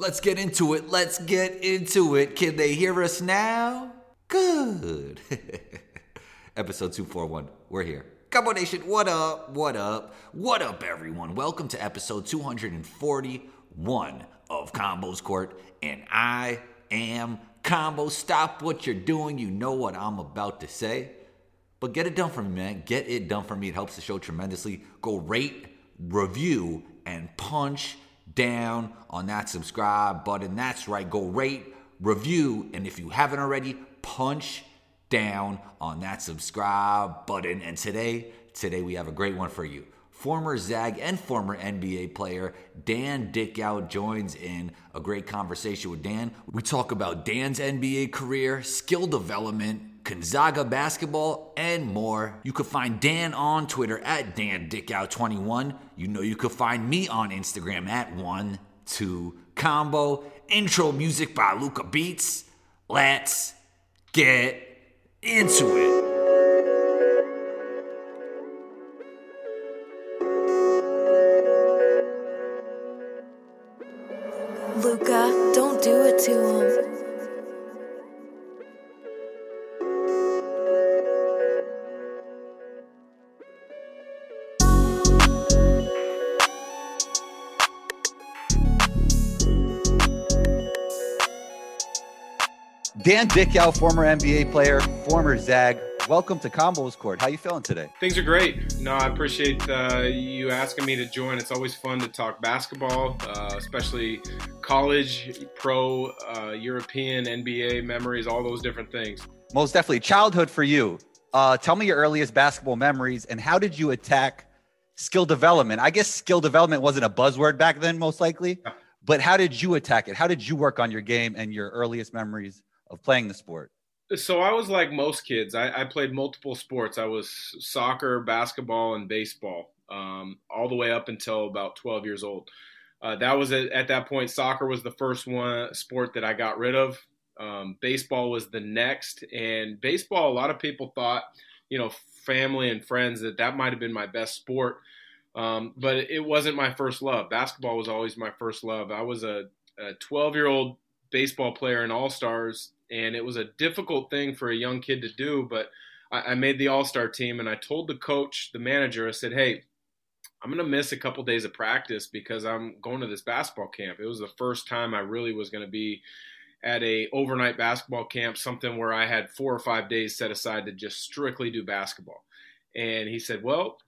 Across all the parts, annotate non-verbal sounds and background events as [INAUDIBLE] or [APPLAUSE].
Let's get into it. Let's get into it. Can they hear us now? Good. [LAUGHS] Episode 241. We're here. Combo Nation, what up? What up? What up, everyone? Welcome to episode 241 of Combos Court, and I am Combo. Stop what you're doing. You know what I'm about to say. But get it done for me, man. Get it done for me. It helps the show tremendously. Go rate, review, and punch down on that subscribe button. That's right. Go rate, review, and if you haven't already, punch down on that subscribe button. And today, today we have a great one for you. Former Zag and former NBA player Dan Dickau joins in a great conversation with Dan. We talk about Dan's NBA career, skill development, Gonzaga basketball, and more. You can find Dan on Twitter at Dan Dickau21. You know you can find me on Instagram at one two combo. Intro music by Luca Beats. Let's get into it. Dan Dickau, former NBA player, former Zag. Welcome to Combos Court. How you feeling today? Things are great. No, I appreciate uh, you asking me to join. It's always fun to talk basketball, uh, especially college, pro, uh, European, NBA memories, all those different things. Most definitely. Childhood for you. Uh, tell me your earliest basketball memories and how did you attack skill development? I guess skill development wasn't a buzzword back then, most likely, but how did you attack it? How did you work on your game and your earliest memories of playing the sport? So I was like most kids. I, I played multiple sports. I was soccer, basketball, and baseball, um, all the way up until about 12 years old. Uh, that was at, at that point. Soccer was the first one sport that I got rid of. Um, baseball was the next, and baseball. A lot of people thought, you know, family and friends that that might have been my best sport, um, but it wasn't my first love. Basketball was always my first love. I was a 12 year old baseball player in All Stars, and it was a difficult thing for a young kid to do. But I, I made the All Star team, and I told the coach, the manager, I said, "Hey, I'm going to miss a couple days of practice because I'm going to this basketball camp." It was the first time I really was going to be at a overnight basketball camp, something where I had four or five days set aside to just strictly do basketball. And he said, "Well,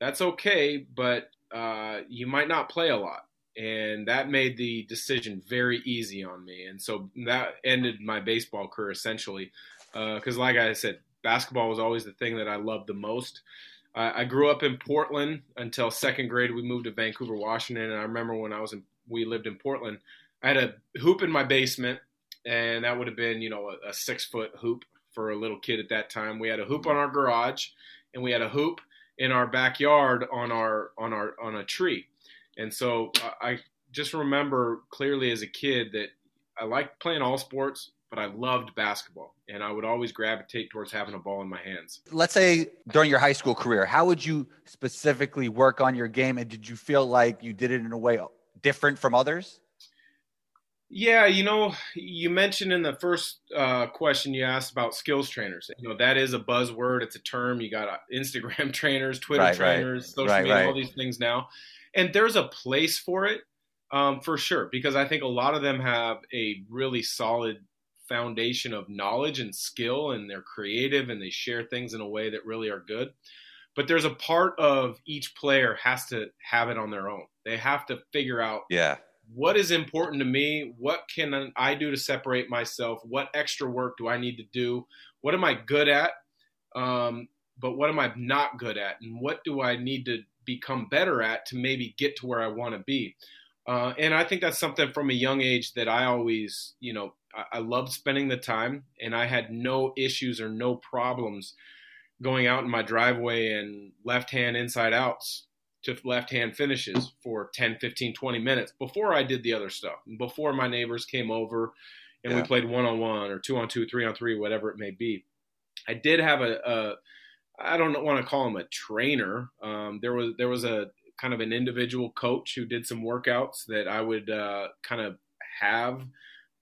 that's okay, but uh, you might not play a lot." And that made the decision very easy on me. And so that ended my baseball career essentially, because uh, like I said, basketball was always the thing that I loved the most. I, I grew up in Portland until second grade. We moved to Vancouver, Washington, and I remember when I was in, we lived in Portland. I had a hoop in my basement, and that would have been you know a, a six foot hoop for a little kid at that time. We had a hoop on our garage, and we had a hoop in our backyard on our on our on a tree and so I just remember clearly as a kid that I liked playing all sports, but I loved basketball. And I would always gravitate towards having a ball in my hands. Let's say during your high school career, how would you specifically work on your game? And did you feel like you did it in a way different from others? Yeah, you know, you mentioned in the first uh, question you asked about skills trainers. You know, that is a buzzword. It's a term. You got uh, Instagram [LAUGHS] trainers, Twitter Right, right. trainers, social Right, media, all these things now. And there's a place for it, um, for sure, because I think a lot of them have a really solid foundation of knowledge and skill, and they're creative and they share things in a way that really are good. But there's a part of each player has to have it on their own. They have to figure out Yeah. what is important to me what can i do to separate myself what extra work do i need to do what am i good at um, but what am i not good at and what do i need to become better at to maybe get to where i want to be uh, and i think that's something from a young age that i always you know I, I loved spending the time and i had no issues or no problems going out in my driveway and left hand inside outs to left hand finishes for 10, 15, 20 minutes before I did the other stuff, before my neighbors came over and we played one on one or two on two, three on three, whatever it may be. I did have a, a I don't want to call him a trainer. Um, there was there was a kind of an individual coach who did some workouts that I would uh, kind of have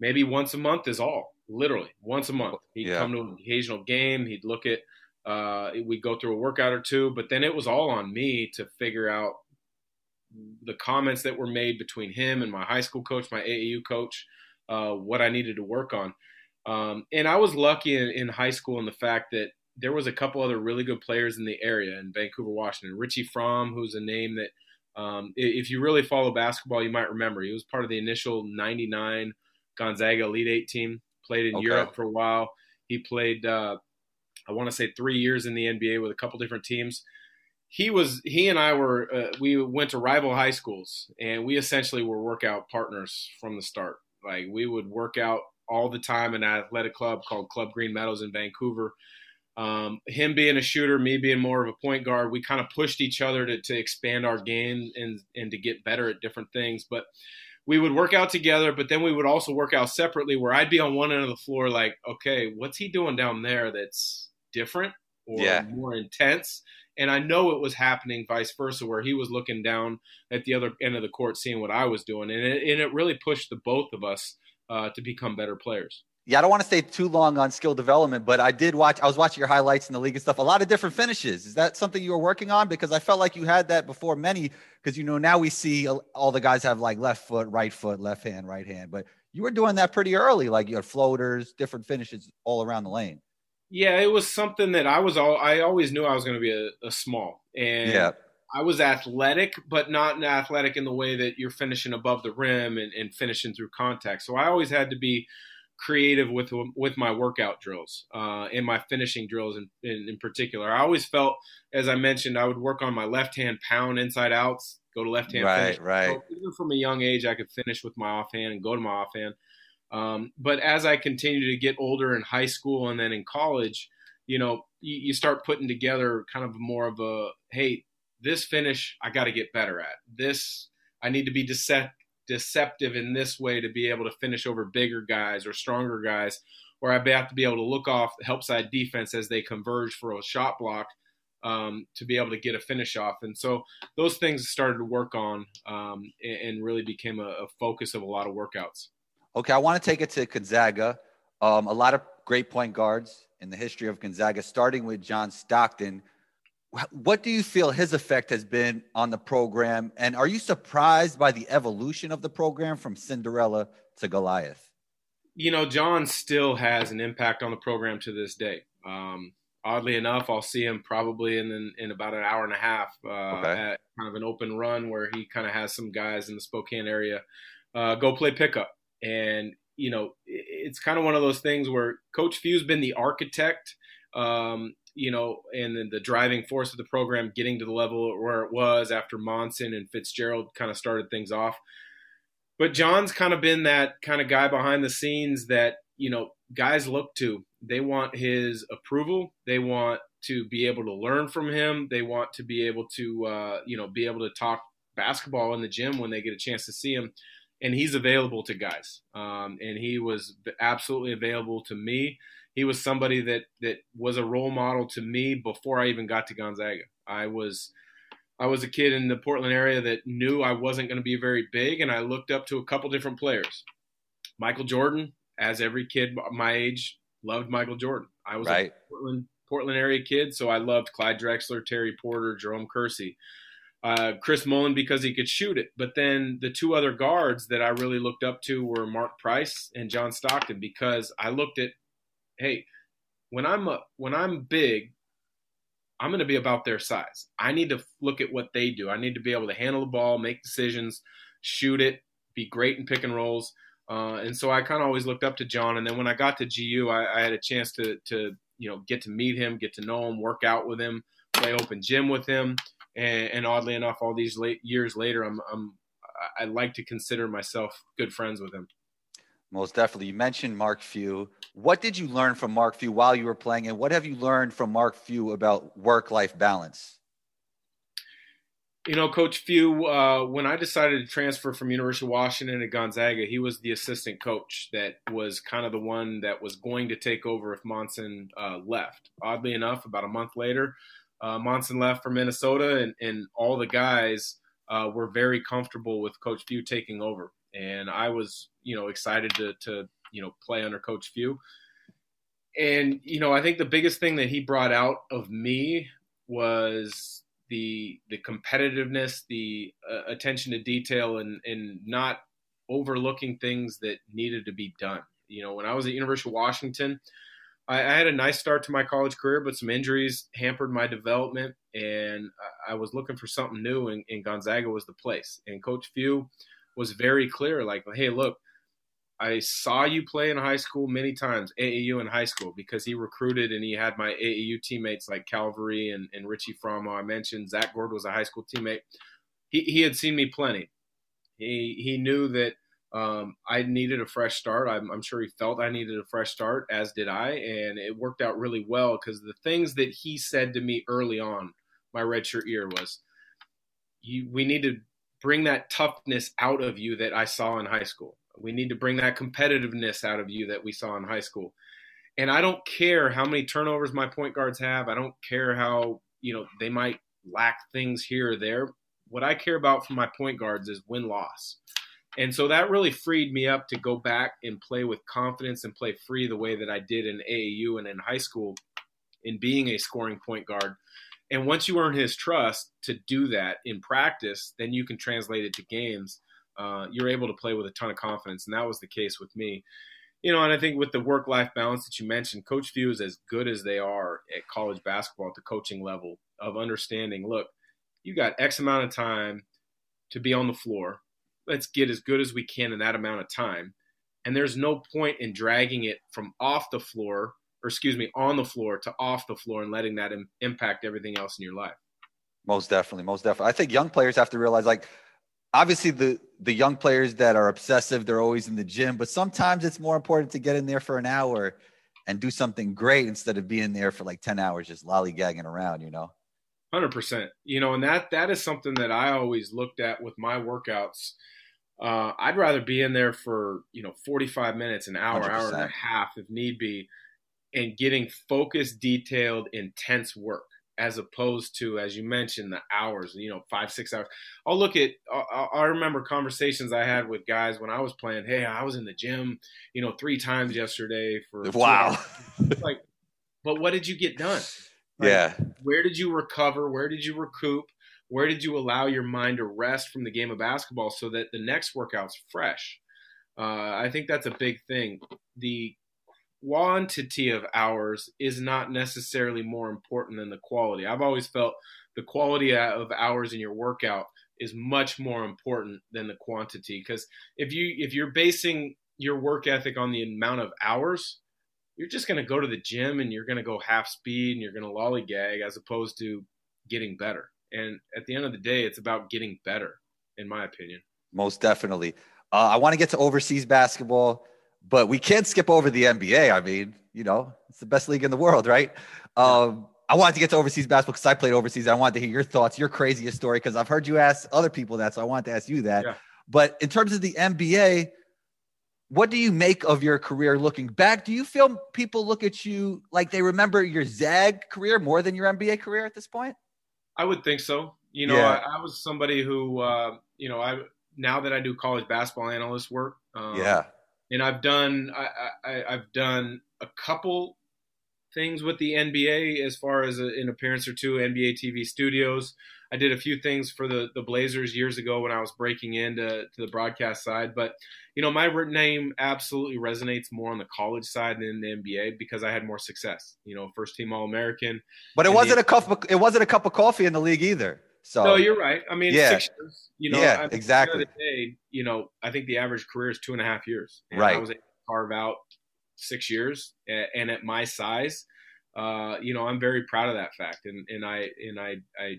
maybe once a month is all literally once a month. He'd Yeah. come to an occasional game. He'd look at, uh, we'd go through a workout or two, but then it was all on me to figure out the comments that were made between him and my high school coach, my AAU coach, uh, what I needed to work on. Um, and I was lucky in, in high school in the fact that there was a couple other really good players in the area in Vancouver, Washington. Richie Frahm, who's a name that, um, if you really follow basketball, you might remember. He was part of the initial '99 Gonzaga Elite Eight team. Played in Okay. Europe for a while. He played, uh, I want to say, three years in the NBA with a couple different teams. He was he and I were uh, we went to rival high schools, and we essentially were workout partners from the start. Like we would work out all the time in an athletic club called Club Green Meadows in Vancouver. Um, him being a shooter, me being more of a point guard, we kind of pushed each other to, to expand our game and and to get better at different things. But we would work out together, but then we would also work out separately. Where I'd be on one end of the floor, like, okay, what's he doing down there that's different or Yeah. more intense? And I know it was happening vice versa, where he was looking down at the other end of the court, seeing what I was doing, and it, and it really pushed the both of us uh, to become better players. Yeah, I don't want to stay too long on skill development, but I did watch. I was watching your highlights in the league and stuff. A lot of different finishes. Is that something you were working on? Because I felt like you had that before many. Because you know now we see all the guys have like left foot, right foot, left hand, right hand. But you were doing that pretty early. Like you had floaters, different finishes all around the lane. Yeah, it was something that I was all I always knew I was going to be a, a small, and yeah, I was athletic, but not athletic in the way that you're finishing above the rim and, and finishing through contact. So I always had to be creative with with my workout drills uh, and my finishing drills in, in, in particular. I always felt, as I mentioned, I would work on my left hand pound inside outs, go to left hand Right, finish. right. So even from a young age, I could finish with my offhand and go to my offhand. Um, but as I continued to get older in high school and then in college, you know, you, you start putting together kind of more of a hey, this finish I got to get better at. This I need to be decept- deceptive in this way to be able to finish over bigger guys or stronger guys, or I have to be able to look off the help side defense as they converge for a shot block um, to be able to get a finish off. And so those things started to work on um, and, and really became a, a focus of a lot of workouts. Okay, I want to take it to Gonzaga. Um, a lot of great point guards in the history of Gonzaga, starting with John Stockton. Wh- What do you feel his effect has been on the program? And are you surprised by the evolution of the program from Cinderella to Goliath? you know, John still has an impact on the program to this day. Um, oddly enough, I'll see him probably in in about an hour and a half uh, Okay. at kind of an open run where he kind of has some guys in the Spokane area uh, go play pickup, and you know, it's kind of one of those things where Coach Few's been the architect. Um, you know, and then the driving force of the program getting to the level where it was after Monson and Fitzgerald kind of started things off but John's kind of been that kind of guy behind the scenes that you know guys look to. They want his approval. They want to be able to learn from him. They want to be able to uh, you know be able to talk basketball in the gym when they get a chance to see him. And he's available to guys. Um, and he was absolutely available to me. He was somebody that that was a role model to me before I even got to Gonzaga. I was I was a kid in the Portland area that knew I wasn't going to be very big, and I looked up to a couple different players. Michael Jordan, as every kid my age, loved Michael Jordan. I was Right. a Portland, Portland area kid, so I loved Clyde Drexler, Terry Porter, Jerome Kersey. Uh, Chris Mullin because he could shoot it. But then the two other guards that I really looked up to were Mark Price and John Stockton because I looked at, hey, when I'm a, when I'm big, I'm going to be about their size. I need to look at what they do. I need to be able to handle the ball, make decisions, shoot it, be great in pick and rolls. Uh, and so I kind of always looked up to John. And then when I got to GU, I, I had a chance to, to, you know, get to meet him, get to know him, work out with him, play open gym with him. And, and oddly enough, all these late years later, I'm, I'm, I like to consider myself good friends with him. Most definitely. You mentioned Mark Few. What did you learn from Mark Few while you were playing? And what have you learned from Mark Few about work life balance? You know, Coach Few, uh, when I decided to transfer from University of Washington to Gonzaga, he was the assistant coach that was kind of the one that was going to take over if Monson uh, left. Oddly enough, about a month later, uh, Monson left for Minnesota, and, and all the guys uh, were very comfortable with Coach Few taking over. And I was you know excited to to you know play under Coach Few. And you know, I think the biggest thing that he brought out of me was the the competitiveness, the uh, attention to detail, and and not overlooking things that needed to be done. You know, when I was at University of Washington, I, I had a nice start to my college career, but some injuries hampered my development, and I, I was looking for something new, and, and Gonzaga was the place. And Coach Few was very clear, like, "Hey, look, I saw you play in high school many times, AAU in high school, because he recruited and he had my AAU teammates like Calvary and, and Richie Frahm. I mentioned Zach Gourde was a high school teammate. He, he had seen me plenty. He, he knew that um, I needed a fresh start. I'm, I'm, sure he felt I needed a fresh start, as did I. And it worked out really well because the things that he said to me early on my redshirt year was, you, we need to bring that toughness out of you that I saw in high school we need to bring that competitiveness out of you that we saw in high school. And I don't care how many turnovers my point guards have. I don't care how, you know, they might lack things here or there. What I care about from my point guards is win loss. And so that really freed me up to go back and play with confidence and play free the way that I did in AAU and in high school in being a scoring point guard. And once you earn his trust to do that in practice, then you can translate it to games uh, you're able to play with a ton of confidence. And that was the case with me. You know, and I think with the work life balance that you mentioned, Coach Few is as good as they are at college basketball at the coaching level of understanding look, you got X amount of time to be on the floor. Let's get as good as we can in that amount of time. And there's no point in dragging it from off the floor, or excuse me, on the floor to off the floor and letting that Im- impact everything else in your life. Most definitely. Most definitely. I think young players have to realize like, obviously the the young players that are obsessive they're always in the gym but sometimes it's more important to get in there for an hour and do something great instead of being there for like 10 hours just lollygagging around you know 100% you know and that that is something that i always looked at with my workouts uh, i'd rather be in there for you know 45 minutes an hour 100%. hour and a half if need be and getting focused detailed intense work as opposed to, as you mentioned, the hours, you know, five, six hours. I'll look at, I, I remember conversations I had with guys when I was playing. Hey, I was in the gym, you know, three times yesterday for wow. like, but what did you get done? Like, yeah. Where did you recover? Where did you recoup? Where did you allow your mind to rest from the game of basketball so that the next workout's fresh? Uh, I think that's a big thing. The quantity of hours is not necessarily more important than the quality. I've always felt the quality of hours in your workout is much more important than the quantity because if you if you're basing your work ethic on the amount of hours, you're just going to go to the gym and you're going to go half speed and you're going to lollygag as opposed to getting better. And at the end of the day, it's about getting better, in my opinion. Most definitely. Uh, I want to get to overseas basketball but we can't skip over the NBA. I mean, you know, it's the best league in the world, right? Um, I wanted to get to overseas basketball because I played overseas. I wanted to hear your thoughts, your craziest story, because I've heard you ask other people that. So I wanted to ask you that. Yeah. But in terms of the NBA, what do you make of your career looking back? Do you feel people look at you like they remember your Zag career more than your NBA career at this point? I would think so. You know, yeah. I, I, was somebody who, uh, you know, I now that I do college basketball analyst work, um, yeah, and I've done I, I, I've done a couple things with the NBA as far as a, an appearance or two NBA TV studios. I did a few things for the the Blazers years ago when I was breaking into to the broadcast side, but you know my name absolutely resonates more on the college side than the NBA because I had more success. You know, first team All American. But it wasn't the, a cup. Of, it wasn't a cup of coffee in the league either. So no, you're right. I mean, yeah. six years. You know, yeah, exactly. Day, you know, I think the average career is two and a half years. And right. I was able to carve out six years, and at my size, uh, you know, I'm very proud of that fact, and and I and I I.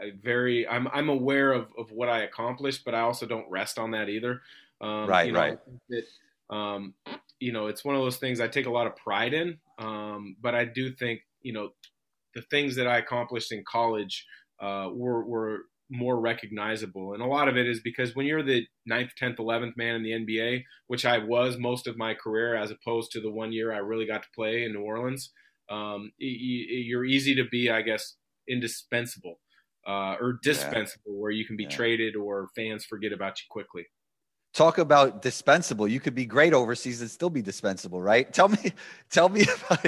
I very I'm I'm aware of, of what I accomplished, but I also don't rest on that either. Um, right, you know, right. That, um, you know, it's one of those things I take a lot of pride in. Um, but I do think, you know, the things that I accomplished in college uh, were, were more recognizable. And a lot of it is because when you're the ninth, 10th, 11th man in the NBA, which I was most of my career, as opposed to the one year I really got to play in New Orleans, um, you're easy to be, I guess, indispensable. uh, or dispensable, where you can be Yeah. traded or fans forget about you quickly. Talk about dispensable. You could be great overseas and still be dispensable, right? [LAUGHS] Tell me, tell me about,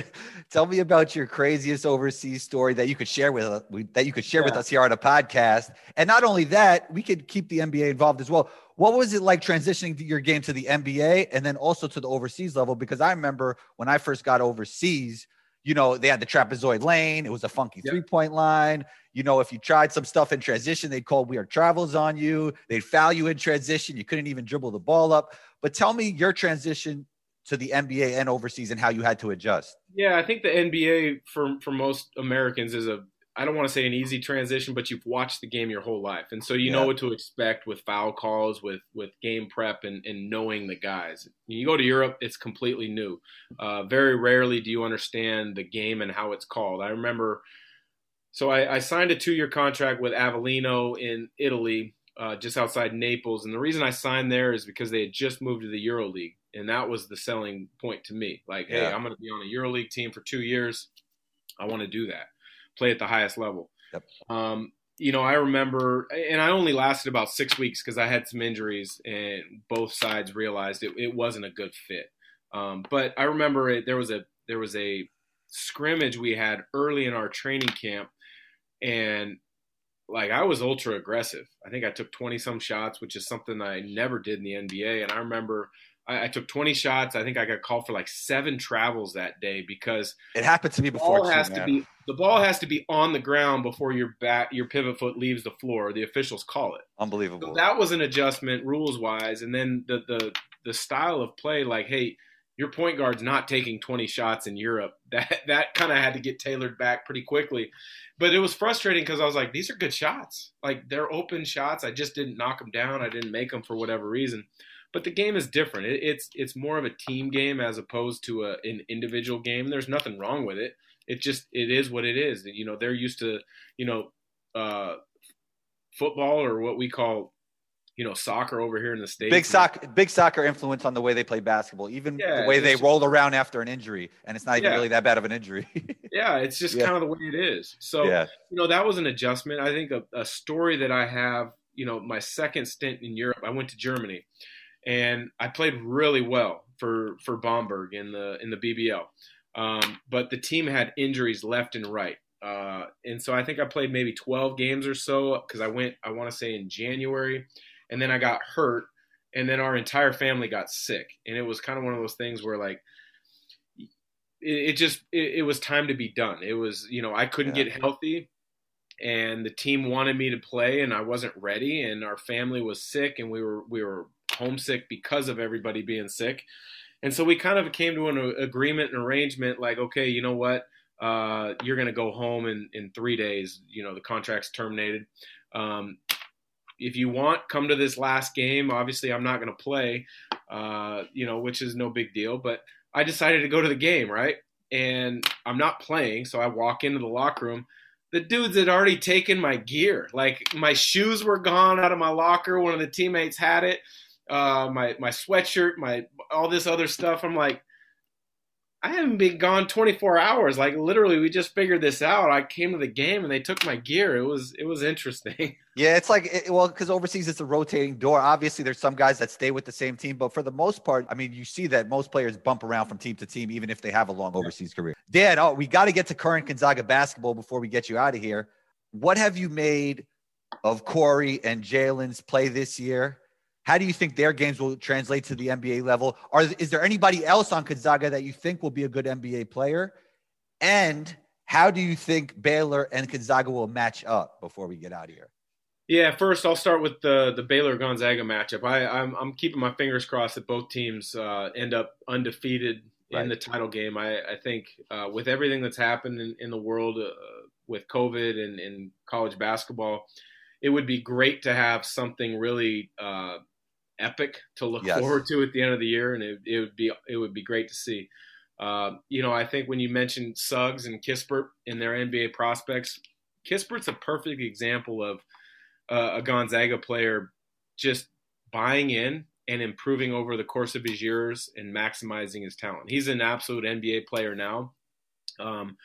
tell me about your craziest overseas story that you could share with uh, us, that you could share with us here on a podcast. And not only that, we could keep the NBA involved as well. What was it like transitioning your game to the NBA and then also to the overseas level? Because I remember when I first got overseas, you know, they had the trapezoid lane. It was a funky Yep. three point line. You know, if you tried some stuff in transition, they'd call weird travels on you. They'd foul you in transition. You couldn't even dribble the ball up. But tell me your transition to the NBA and overseas and how you had to adjust. Yeah, I think the NBA for for most Americans is a I don't want to say an easy transition, but you've watched the game your whole life, and so you Yeah. know what to expect with foul calls, with with game prep, and and knowing the guys. You go to Europe, it's completely new. Uh, very rarely do you understand the game and how it's called. I remember, so I, I signed a two year contract with Avellino in Italy, uh, just outside Naples, and the reason I signed there is because they had just moved to the EuroLeague, and that was the selling point to me. Like, hey, I'm going to be on a EuroLeague team for two years. I want to do that, play at the highest level. Yep. Um, you know, I remember, and I only lasted about six weeks because I had some injuries, and both sides realized it, it wasn't a good fit. Um, but I remember it, there was a there was a scrimmage we had early in our training camp, and like I was ultra aggressive. I think I took twenty some shots, which is something I never did in the NBA. And I remember I, I took twenty shots. I think I got called for like seven travels that day because It happened to me the before. ball has to be the ball has to be on the ground before your back your pivot foot leaves the floor. The officials call it. unbelievable. So that was an adjustment rules wise, and then the the the style of play, like, hey, your point guard's not taking 20 shots in Europe. [LAUGHS] That that kind of had to get tailored back pretty quickly. But it was frustrating because I was like, these are good shots. Like they're open shots. I just didn't knock them down. I didn't make them for whatever reason. But the game is different. It, it's it's more of a team game as opposed to a, an individual game. There's nothing wrong with it. It just it is what it is. You know, they're used to you know uh, football or what we call you know soccer over here in the states. big soccer, big soccer influence on the way they play basketball, even Yeah, the way they just- roll around after an injury, and it's not even Yeah. really that bad of an injury. [LAUGHS] Yeah, it's just Yeah. kind of the way it is. So you know that was an adjustment. I think a, a story that I have. You know, my second stint in Europe, I went to Germany, and I played really well for for Bamberg in the in the BBL. Um, but the team had injuries left and right. Uh, and so I think I played maybe 12 games or so because I went, I want to say in January, and then I got hurt, and then our entire family got sick. And it was kind of one of those things where, like, it, it just, it, it was time to be done. It was, you know, I couldn't Yeah. get healthy, and the team wanted me to play, and I wasn't ready, and our family was sick, and we were, we were homesick because of everybody being sick. And so we kind of came to an agreement and arrangement like, okay, you know what? Uh, you're going to go home in, in three days. You know, the contract's terminated. Um, if you want, come to this last game. Obviously, I'm not going to play, uh, you know, which is no big deal. But I decided to go to the game, right? And I'm not playing. So I walk into the locker room. The dudes had already taken my gear. Like my shoes were gone out of my locker. One of the teammates had it uh, my my sweatshirt, my all this other stuff. I'm like, I haven't been gone 24 hours. Like literally, we just figured this out. I came to the game and they took my gear. It was it was interesting. [LAUGHS] yeah. It's like it, well, because overseas it's a rotating door. Obviously, there's some guys that stay with the same team, but for the most part, I mean, you see that most players bump around from team to team, even if they have a long overseas career. Dan, oh, we got to get to current Gonzaga basketball before we get you out of here. What have you made of Corey and Jalen's play this year? How do you think their games will translate to the NBA level? Are is there anybody else on Gonzaga that you think will be a good NBA player? And how do you think Baylor and Gonzaga will match up before we get out of here? Yeah, first I'll start with the the Baylor Gonzaga matchup. I, I'm I'm keeping my fingers crossed that both teams uh, end up undefeated in the title game. I, I think uh, with everything that's happened in, in the world uh, with COVID and, and college basketball, it would be great to have something really uh, epic to look Yes. forward to at the end of the year, and it, it would be it would be great to see. Uh, you know, I think when you mentioned Suggs and Kispert in their NBA prospects, Kispert's a perfect example of uh, a Gonzaga player just buying in and improving over the course of his years and maximizing his talent. He's an absolute NBA player now. Um,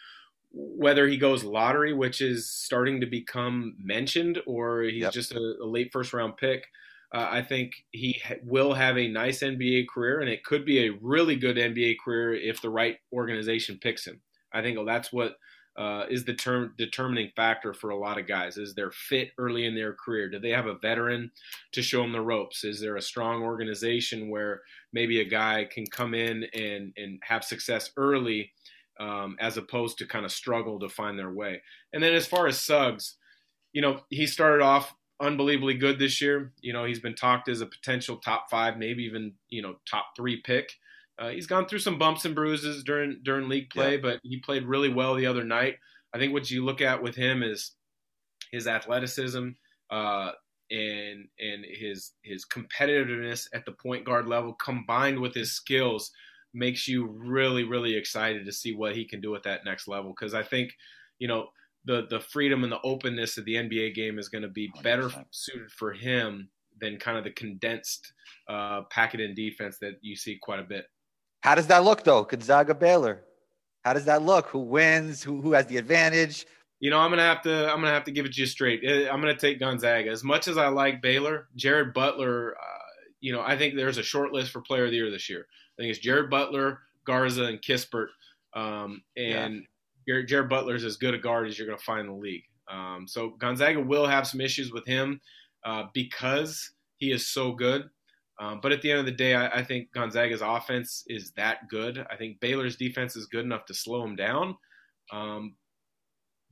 whether he goes lottery, which is starting to become mentioned, or he's Yep. just a, a late first round pick. Uh, I think he ha- will have a nice NBA career, and it could be a really good NBA career if the right organization picks him. I think that's what uh, is the term determining factor for a lot of guys is their fit early in their career. Do they have a veteran to show them the ropes? Is there a strong organization where maybe a guy can come in and and have success early, um, as opposed to kind of struggle to find their way? And then as far as Suggs, you know, he started off unbelievably good this year. You know, he's been talked as a potential top five, maybe even you know top three pick. Uh, he's gone through some bumps and bruises during during league play, Yeah. but he played really well the other night. I think what you look at with him is his athleticism uh, and and his his competitiveness at the point guard level, combined with his skills, makes you really really excited to see what he can do at that next level. Because I think you know the the freedom and the openness of the NBA game is going to be better 100%. suited for him than kind of the condensed uh, packet in defense that you see quite a bit. How does that look though? Gonzaga Baylor. How does that look? Who wins? Who who has the advantage? You know, I'm gonna have to. I'm gonna have to give it to you straight. Eh, I'm gonna take Gonzaga. As much as I like Baylor, Jared Butler. Uh, you know, I think there's a short list for Player of the Year this year. I think it's Jared Butler, Garza, and Kispert. Um, and Jared, Jared Butler's as good a guard as you're gonna find in the league. Um, so Gonzaga will have some issues with him uh, because he is so good. Um, but at the end of the day, I, I think Gonzaga's offense is that good. I think Baylor's defense is good enough to slow him down. Um,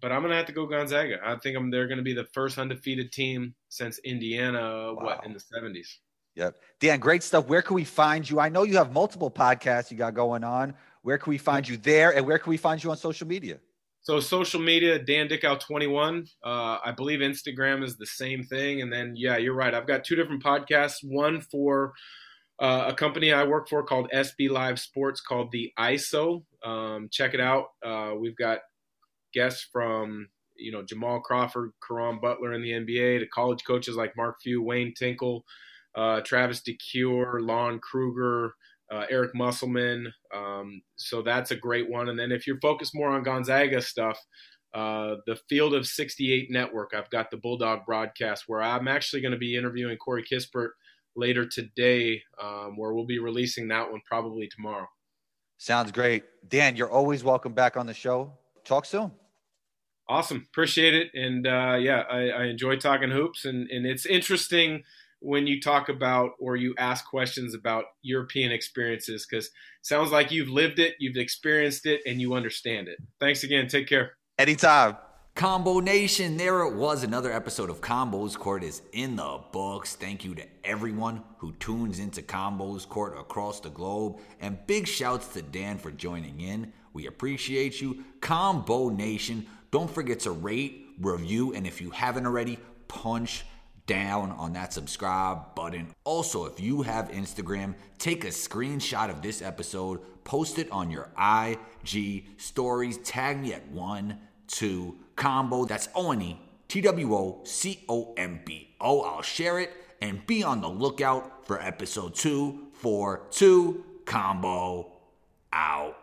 but I'm gonna have to go Gonzaga. I think I'm, they're gonna be the first undefeated team since Indiana, Wow. what in the 70s. Yep. Dan, great stuff. Where can we find you? I know you have multiple podcasts you got going on. Where can we find you there? And where can we find you on social media? So social media, Dan Dickau 21. Uh, I believe Instagram is the same thing. And then yeah, you're right. I've got two different podcasts. One for uh, a company I work for called SB Live Sports called the ISO. Um, check it out. Uh, we've got guests from you know Jamal Crawford, Caron Butler in the NBA, to college coaches like Mark Few, Wayne Tinkle, uh, Travis DeCuire, Lon Kruger, uh, Eric Musselman. Um, so that's a great one. And then if you're focused more on Gonzaga stuff, uh, the Field of 68 network, I've got the Bulldog broadcast where I'm actually going to be interviewing Corey Kispert later today, um, where we'll be releasing that one probably tomorrow. Sounds great. Dan, you're always welcome back on the show. Talk soon. Awesome. Appreciate it. And uh, yeah, I, I enjoy talking hoops. And, and it's interesting when you talk about or you ask questions about European experiences because sounds like you've lived it, you've experienced it, and you understand it. Thanks again. Take care. Anytime. Combo Nation, there it was. Another episode of Combos Court is in the books. Thank you to everyone who tunes into Combos Court across the globe. And big shouts to Dan for joining in. We appreciate you. Combo Nation, don't forget to rate, review, and if you haven't already, punch down on that subscribe button. Also, if you have Instagram, take a screenshot of this episode, post it on your IG stories, tag me at one, two, combo. That's O N E T W O C O M B O. I'll share it and be on the lookout for episode two, four, two, combo out.